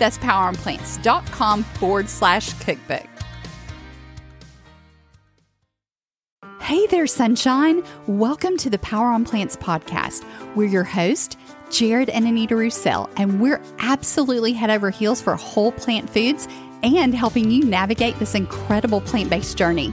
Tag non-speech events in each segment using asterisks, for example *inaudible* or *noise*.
That's poweronplants.com forward slash cookbook. Hey there, sunshine. Welcome to the Power on Plants podcast. We're your host, Jared and Anita Roussel, and we're absolutely head over heels for whole plant foods and helping you navigate this incredible plant based journey.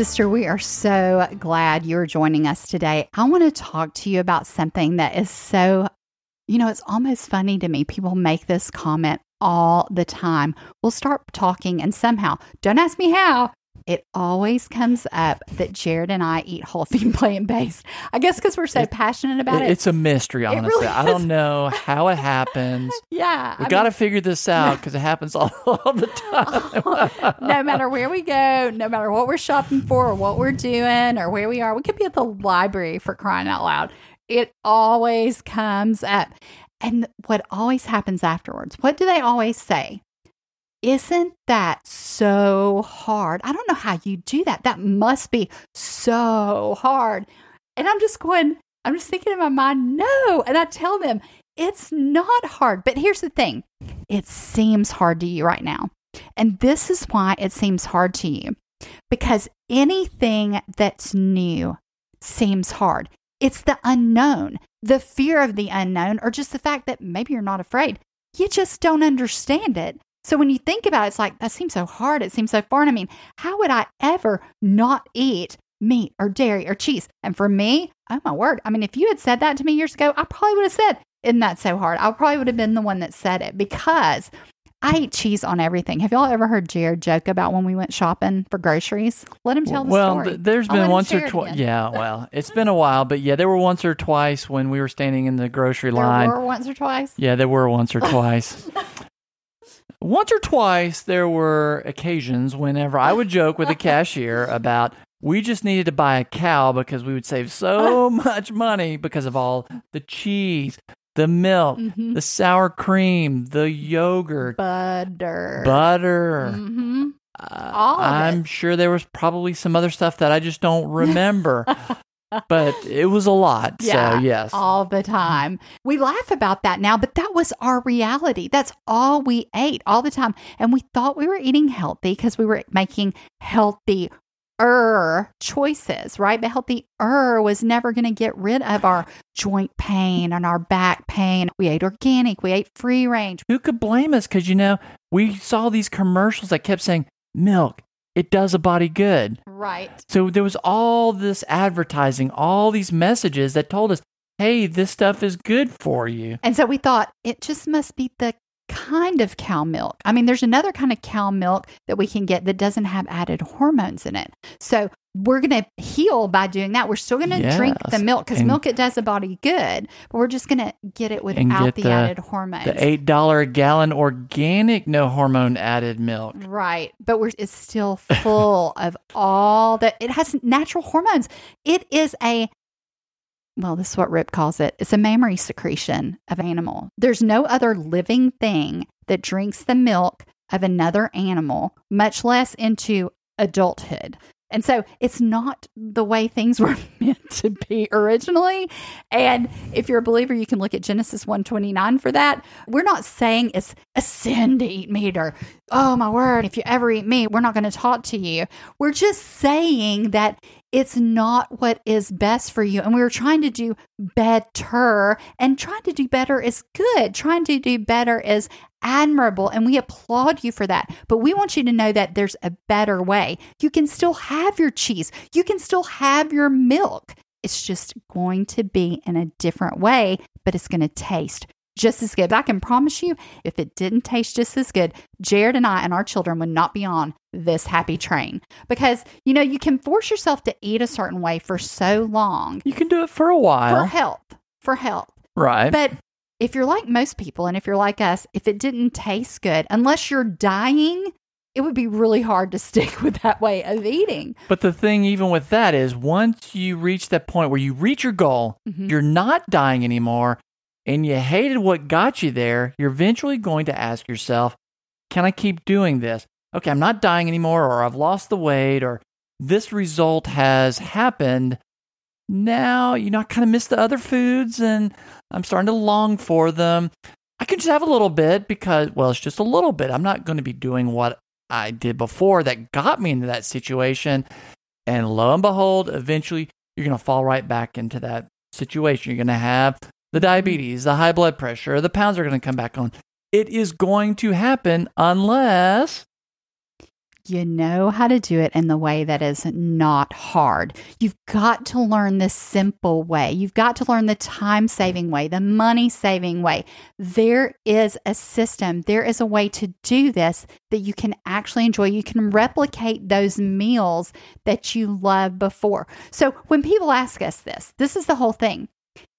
Sister, we are so glad you're joining us today. I want to talk to you about something that is so, you know, it's almost funny to me. People make this comment all the time. We'll start talking, and somehow, don't ask me how, it always comes up that Jared and I eat whole food plant based. I guess because we're so it, passionate about it, It's a mystery, honestly. Really I don't know how it happens. *laughs* yeah. We got to figure this out because it happens all, *laughs* all the time. no matter where we go, no matter what we're shopping for or what we're doing or where we are, we could be at the library for crying out loud. It always comes up. And what always happens afterwards, what do they always say? Isn't that so hard? I don't know how you do that. That must be so hard. And I'm just going, I'm just thinking in my mind, no. And I tell them, it's not hard. But here's the thing it seems hard to you right now. And this is why it seems hard to you because anything that's new seems hard. It's the unknown, the fear of the unknown, or just the fact that maybe you're not afraid. You just don't understand it. So when you think about it, it's like, that seems so hard. It seems so foreign. I mean, how would I ever not eat meat or dairy or cheese? And for me, oh my word. I mean, if you had said that to me years ago, I probably would have said, Isn't that so hard? I probably would have been the one that said it because I eat cheese on everything. Have y'all ever heard Jared joke about when we went shopping for groceries? Let him tell the well, story. Well, there's been once or twice. Yeah, well, it's been a while, but yeah, there were once or twice when we were standing in the grocery there line. There were once or twice. Yeah, there were once or twice. *laughs* once or twice there were occasions whenever I would joke with the *laughs* cashier about we just needed to buy a cow because we would save so *laughs* much money because of all the cheese, the milk, mm-hmm. the sour cream, the yogurt, butter, butter. Mm-hmm. Uh, all I'm it. sure there was probably some other stuff that I just don't remember *laughs* but it was a lot. Yeah, so, yes. All the time. We laugh about that now, but that was our reality. That's all we ate all the time. And we thought we were eating healthy because we were making healthy er choices, right? But healthy er was never going to get rid of our joint pain and our back pain. We ate organic, we ate free range. Who could blame us? Because, you know, we saw these commercials that kept saying milk, it does a body good. Right. So there was all this advertising, all these messages that told us, hey, this stuff is good for you. And so we thought it just must be the kind of cow milk. I mean, there's another kind of cow milk that we can get that doesn't have added hormones in it. So we're going to heal by doing that. We're still going to drink the milk because milk it does the body good, but we're just going to get it without get the, the- added hormones. The eight dollar a gallon organic, no hormone added milk. Right. But we're it's still full *laughs* of all the. it has natural hormones. It is a well, this is what Rip calls it. It's a mammary secretion of animal. There's no other living thing that drinks the milk of another animal, much less into adulthood. And so it's not the way things *laughs* were meant to be originally. And if you're a believer, you can look at Genesis 129 for that. We're not saying it's a sin to eat meat or, oh my word, if you ever eat meat, we're not going to talk to you. We're just saying that it's not what is best for you. And we were trying to do better, and trying to do better is good. Trying to do better is admirable, and we applaud you for that. But we want you to know that there's a better way. You can still have your cheese, you can still have your milk. It's just going to be in a different way, but it's going to taste just as good. I can promise you, if it didn't taste just as good, Jared and I and our children would not be on this happy train because, you know, you can force yourself to eat a certain way for so long You can do it for a while for health, for health. right. But if you're like most people and if you're like us, if it didn't taste good, unless you're dying, it would be really hard to *laughs* stick with that way of eating. But the thing, even with that, is once you reach that point where you reach your goal, Mhm. you're not dying anymore, and you hated what got you there, you're eventually going to ask yourself, can I keep doing this? Okay, I'm not dying anymore, or I've lost the weight, or this result has happened. Now, you know, I kind of miss the other foods and I'm starting to long for them. I can just have a little bit because, well, it's just a little bit. I'm not going to be doing what I did before that got me into that situation. And lo and behold, eventually you're going to fall right back into that situation. You're going to have the diabetes, the high blood pressure, the pounds are going to come back on. It is going to happen unless you know how to do it in the way that is not hard. You've got to learn the simple way. You've got to learn the time saving way, the money saving way. There is a system, there is a way to do this that you can actually enjoy. You can replicate those meals that you loved before. So when people ask us this, this is the whole thing.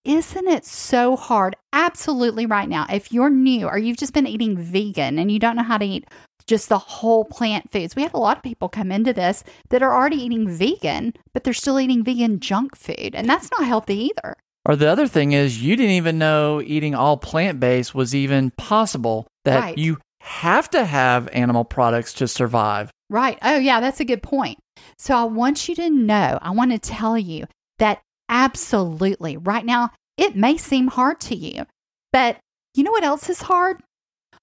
Isn't it so hard? Absolutely, right now. If you're new or you've just been eating vegan and you don't know how to eat just the whole plant foods, we have a lot of people come into this that are already eating vegan, but they're still eating vegan junk food. And that's not healthy either. Or the other thing is, you didn't even know eating all plant based was even possible, that Right. you have to have animal products to survive. Right. Oh, yeah, that's a good point. So I want you to know, I want to tell you that absolutely right now, it may seem hard to you, but you know what else is hard?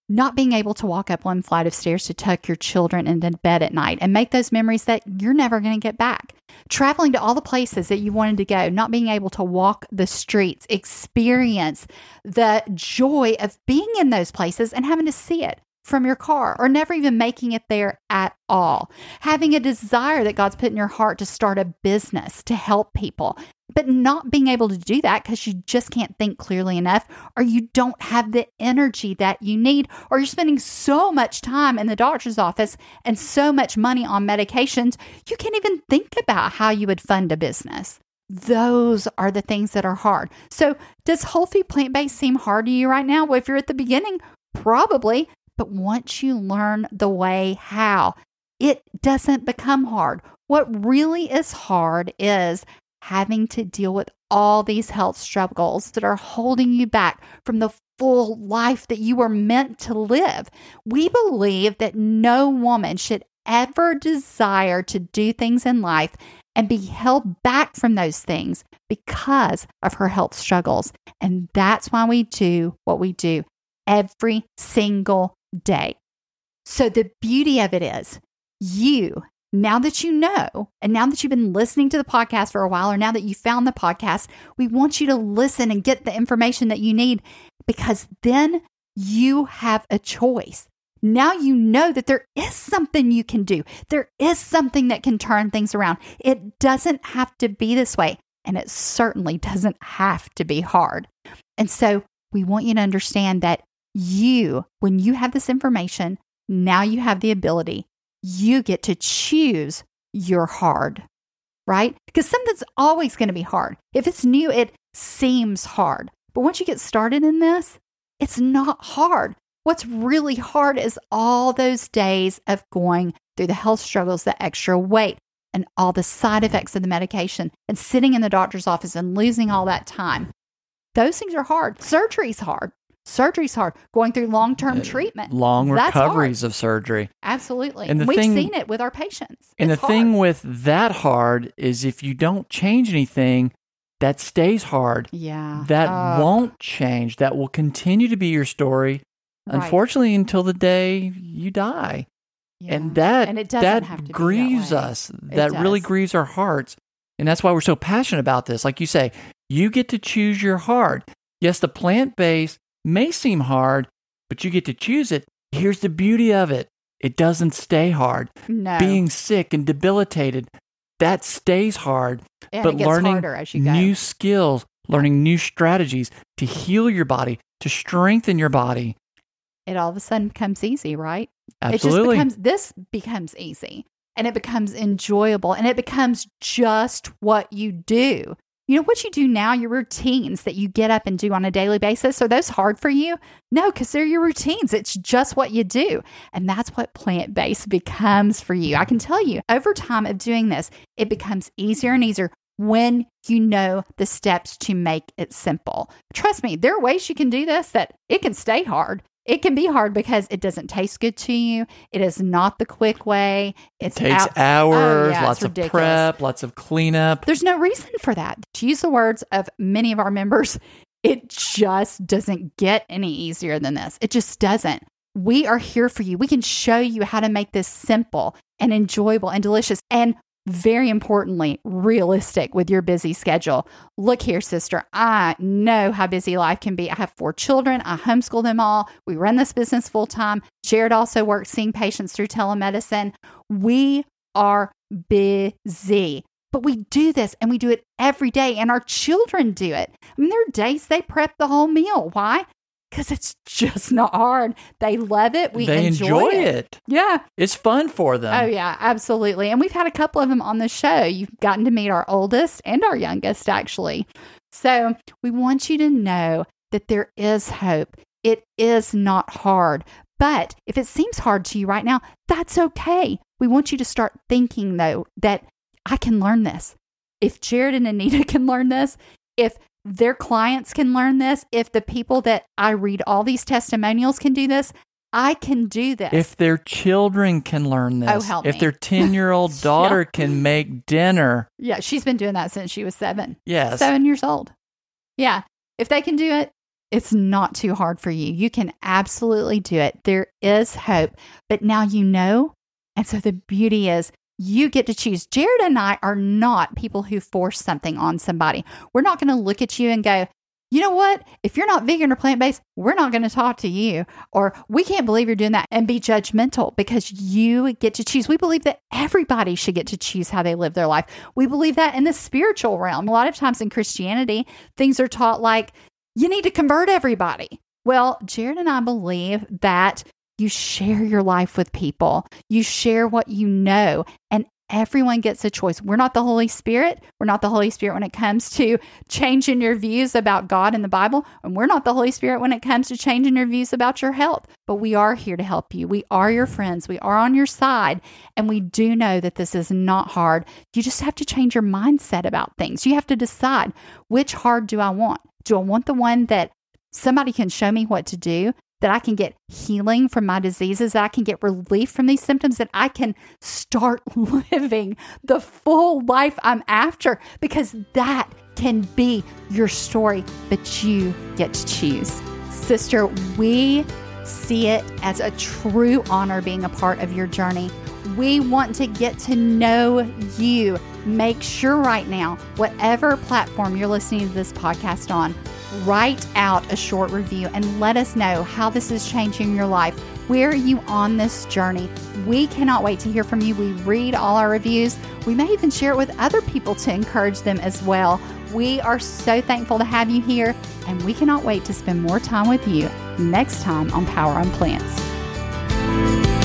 Not being able to walk up one flight of stairs to tuck your children into bed at night and make those memories that you're never going to get back. Traveling to all the places that you wanted to go, not being able to walk the streets, experience the joy of being in those places and having to see it from your car or never even making it there at all. Having a desire that God's put in your heart to start a business to help people, but not being able to do that because you just can't think clearly enough or you don't have the energy that you need or you're spending so much time in the doctor's office and so much money on medications, you can't even think about how you would fund a business. Those are the things that are hard. So, does whole food plant based seem hard to you right now? Well, if you're at the beginning, probably. But once you learn the way how, it doesn't become hard. What really is hard is having to deal with all these health struggles that are holding you back from the full life that you were meant to live. We believe that no woman should ever desire to do things in life and be held back from those things because of her health struggles. And that's why we do what we do every single day. So, the beauty of it is, you, now that you know, and now that you've been listening to the podcast for a while, or now that you found the podcast, we want you to listen and get the information that you need because then you have a choice. Now you know that there is something you can do. There is something that can turn things around. It doesn't have to be this way, and it certainly doesn't have to be hard. And so we want you to understand that you, when you have this information, now you have the ability, you get to choose your hard. right? Because something's always going to be hard. If it's new, it seems hard. But once you get started in this, it's not hard. What's really hard is all those days of going through the health struggles, the extra weight, and all the side effects of the medication, and sitting in the doctor's office and losing all that time. Those things are hard. Surgery's hard. Surgery's hard. Going through long term uh, treatment. Long recoveries of surgery. Absolutely. And We've thing- seen it with our patients. And It's the thing with that hard is if you don't change anything, that stays hard. yeah, That Oh, won't change. That will continue to be your story, right. unfortunately, until the day you die. Yeah. And that And it doesn't that have to be that grieves way. us. That really grieves our hearts. And that's why we're so passionate about this. Like you say, you get to choose your hard. Yes, the plant based may seem hard, but you get to choose it. Here's the beauty of it. It doesn't stay hard. no, Being sick and debilitated, that stays hard. and but it gets learning harder as you go. New skills, learning new strategies to heal your body, to strengthen your body. it all of a sudden becomes easy, right? Absolutely. It just becomes this becomes easy and it becomes enjoyable and it becomes just what you do. You know what you do now, your routines that you get up and do on a daily basis. Are those hard for you? No, because they're your routines. It's just what you do. And that's what plant based becomes for you. I can tell you over time of doing this, it becomes easier and easier when you know the steps to make it simple. Trust me, there are ways you can do this that it can stay hard. It can be hard because it doesn't taste good to you. It is not the quick way. It's takes out- oh, hours, Oh, yeah, lots of prep, lots of cleanup. There's no reason for that. To use the words of many of our members, it just doesn't get any easier than this. It just doesn't. We are here for you. We can show you how to make this simple and enjoyable and delicious and very importantly, realistic with your busy schedule. Look here, sister, I know how busy life can be. I have four children, I homeschool them all. We run this business full time. Jared also works seeing patients through telemedicine. We are busy. But we do this and we do it every day, and our children do it. I mean, there are days they prep the whole meal. Why? Because it's just not hard. They love it. We they enjoy, enjoy it. it. Yeah. It's fun for them. Oh, yeah, absolutely. And we've had a couple of them on the show. You've gotten to meet our oldest and our youngest, actually. So we want you to know that there is hope. It is not hard. But if it seems hard to you right now, that's okay. We want you to start thinking, though, that I can learn this. If Jared and Anita *laughs* can learn this, if their clients can learn this, if the people that I read all these testimonials can do this, I can do this. If their children can learn oh, this, Oh, help if me. their *laughs* 10 year old daughter can make dinner, yeah, she's been doing that since she was seven. yes. seven years old. Yeah. If they can do it, it's not too hard for you. You can absolutely do it. There is hope. But now you know. And so the beauty is you get to choose. Jared and I are not people who force something on somebody. We're not going to look at you and go, you know what? If you're not vegan or plant based, we're not going to talk to you. Or we can't believe you're doing that and be judgmental because you get to choose. We believe that everybody should get to choose how they live their life. We believe that in the spiritual realm. A lot of times in Christianity, things are taught like you need to convert everybody. Well, Jared and I believe that you share your life with people, you share what you know, and everyone gets a choice. We're not the Holy Spirit. We're not the Holy Spirit when it comes to changing your views about God and the Bible. And we're not the Holy Spirit when it comes to changing your views about your health. But we are here to help you. We are your friends. We are on your side. And we do know that this is not hard. You just have to change your mindset about things. You have to decide which hard do I want? Do I want the one that somebody can show me what to do? That I can get healing from my diseases, that I can get relief from these symptoms, that I can start *laughs* living the full life I'm after, because that can be your story, but you get to choose. Sister, we see it as a true honor being a part of your journey. We want to get to know you. Make sure right now, whatever platform you're listening to this podcast on, write out a short review and let us know how this is changing your life. Where are you on this journey? We cannot wait to hear from you. We read all our reviews. We may even share it with other people to encourage them as well. We are so thankful to have you here, and we cannot wait to spend more time with you next time on Power on Plants.